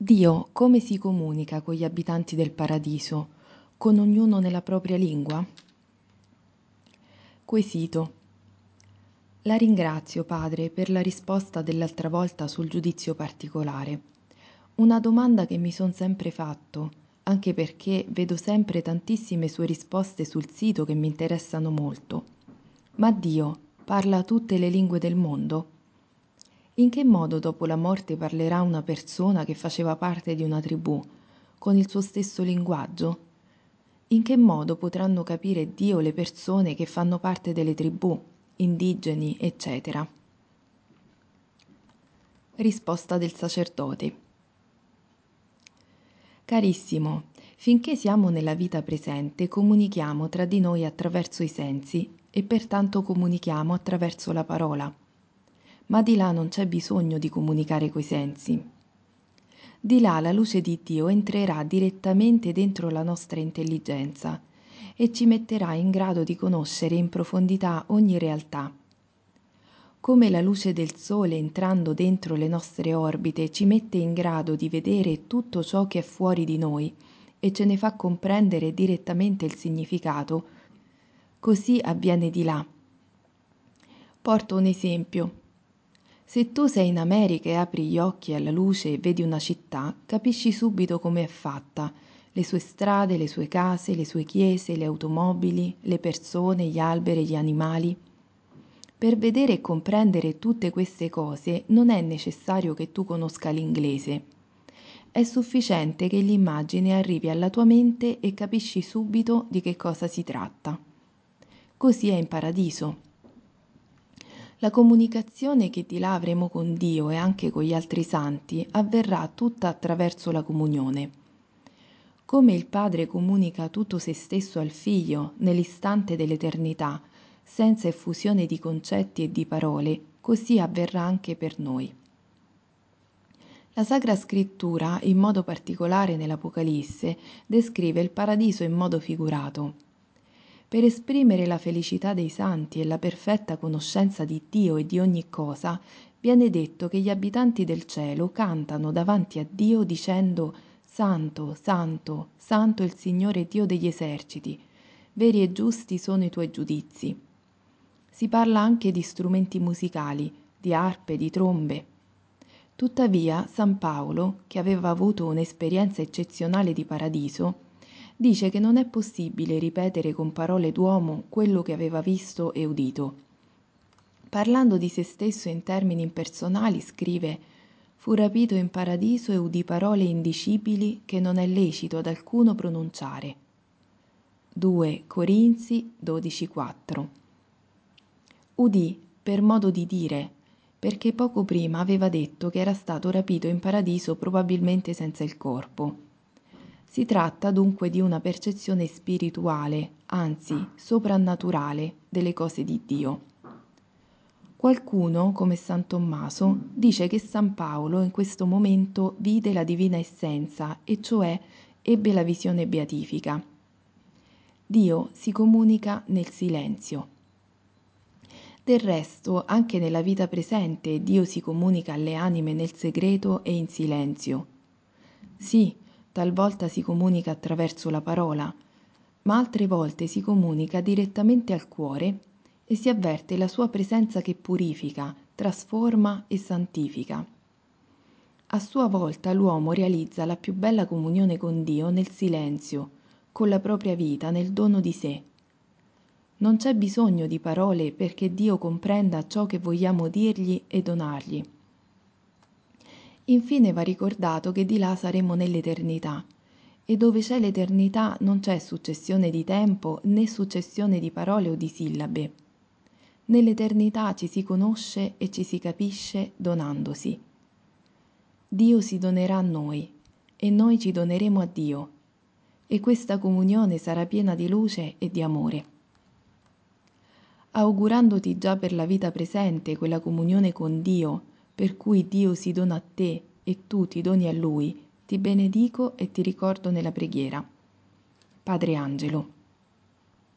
Dio come si comunica con gli abitanti del paradiso, con ognuno nella propria lingua? Quesito. La ringrazio, Padre, per la risposta dell'altra volta sul giudizio particolare. Una domanda che mi son sempre fatto, anche perché vedo sempre tantissime sue risposte sul sito che mi interessano molto. Ma Dio parla tutte le lingue del mondo? In che modo dopo la morte parlerà una persona che faceva parte di una tribù, con il suo stesso linguaggio? In che modo potranno capire Dio le persone che fanno parte delle tribù, indigeni, eccetera? Risposta del sacerdote. Carissimo, finché siamo nella vita presente comunichiamo tra di noi attraverso i sensi e pertanto comunichiamo attraverso la parola ma di là non c'è bisogno di comunicare coi sensi. Di là la luce di Dio entrerà direttamente dentro la nostra intelligenza e ci metterà in grado di conoscere in profondità ogni realtà. Come la luce del Sole entrando dentro le nostre orbite ci mette in grado di vedere tutto ciò che è fuori di noi e ce ne fa comprendere direttamente il significato, così avviene di là. Porto un esempio. Se tu sei in America e apri gli occhi alla luce e vedi una città, capisci subito come è fatta, le sue strade, le sue case, le sue chiese, le automobili, le persone, gli alberi, gli animali. Per vedere e comprendere tutte queste cose non è necessario che tu conosca l'inglese. È sufficiente che l'immagine arrivi alla tua mente e capisci subito di che cosa si tratta. Così è in paradiso la comunicazione che di là avremo con Dio e anche con gli altri santi avverrà tutta attraverso la comunione. Come il Padre comunica tutto se stesso al Figlio nell'istante dell'eternità, senza effusione di concetti e di parole, così avverrà anche per noi. La Sacra Scrittura, in modo particolare nell'Apocalisse, descrive il paradiso in modo figurato per esprimere la felicità dei santi e la perfetta conoscenza di Dio e di ogni cosa, viene detto che gli abitanti del cielo cantano davanti a Dio dicendo Santo, Santo, Santo il Signore Dio degli eserciti, veri e giusti sono i tuoi giudizi. Si parla anche di strumenti musicali, di arpe, di trombe. Tuttavia, San Paolo, che aveva avuto un'esperienza eccezionale di paradiso, dice che non è possibile ripetere con parole d'uomo quello che aveva visto e udito. Parlando di se stesso in termini impersonali, scrive Fu rapito in paradiso e udì parole indicibili che non è lecito ad alcuno pronunciare. 2 Corinzi 12:4 Udì per modo di dire, perché poco prima aveva detto che era stato rapito in paradiso probabilmente senza il corpo. Si tratta dunque di una percezione spirituale, anzi soprannaturale, delle cose di Dio. Qualcuno, come San Tommaso, dice che San Paolo in questo momento vide la divina essenza, e cioè ebbe la visione beatifica. Dio si comunica nel silenzio. Del resto, anche nella vita presente, Dio si comunica alle anime nel segreto e in silenzio. Sì, talvolta si comunica attraverso la parola, ma altre volte si comunica direttamente al cuore e si avverte la sua presenza che purifica, trasforma e santifica. A sua volta l'uomo realizza la più bella comunione con Dio nel silenzio, con la propria vita, nel dono di sé. Non c'è bisogno di parole perché Dio comprenda ciò che vogliamo dirgli e donargli. Infine va ricordato che di là saremo nell'eternità e dove c'è l'eternità non c'è successione di tempo né successione di parole o di sillabe. Nell'eternità ci si conosce e ci si capisce donandosi. Dio si donerà a noi e noi ci doneremo a Dio e questa comunione sarà piena di luce e di amore. Augurandoti già per la vita presente quella comunione con Dio, per cui Dio si dona a te e tu ti doni a Lui, ti benedico e ti ricordo nella preghiera. Padre Angelo.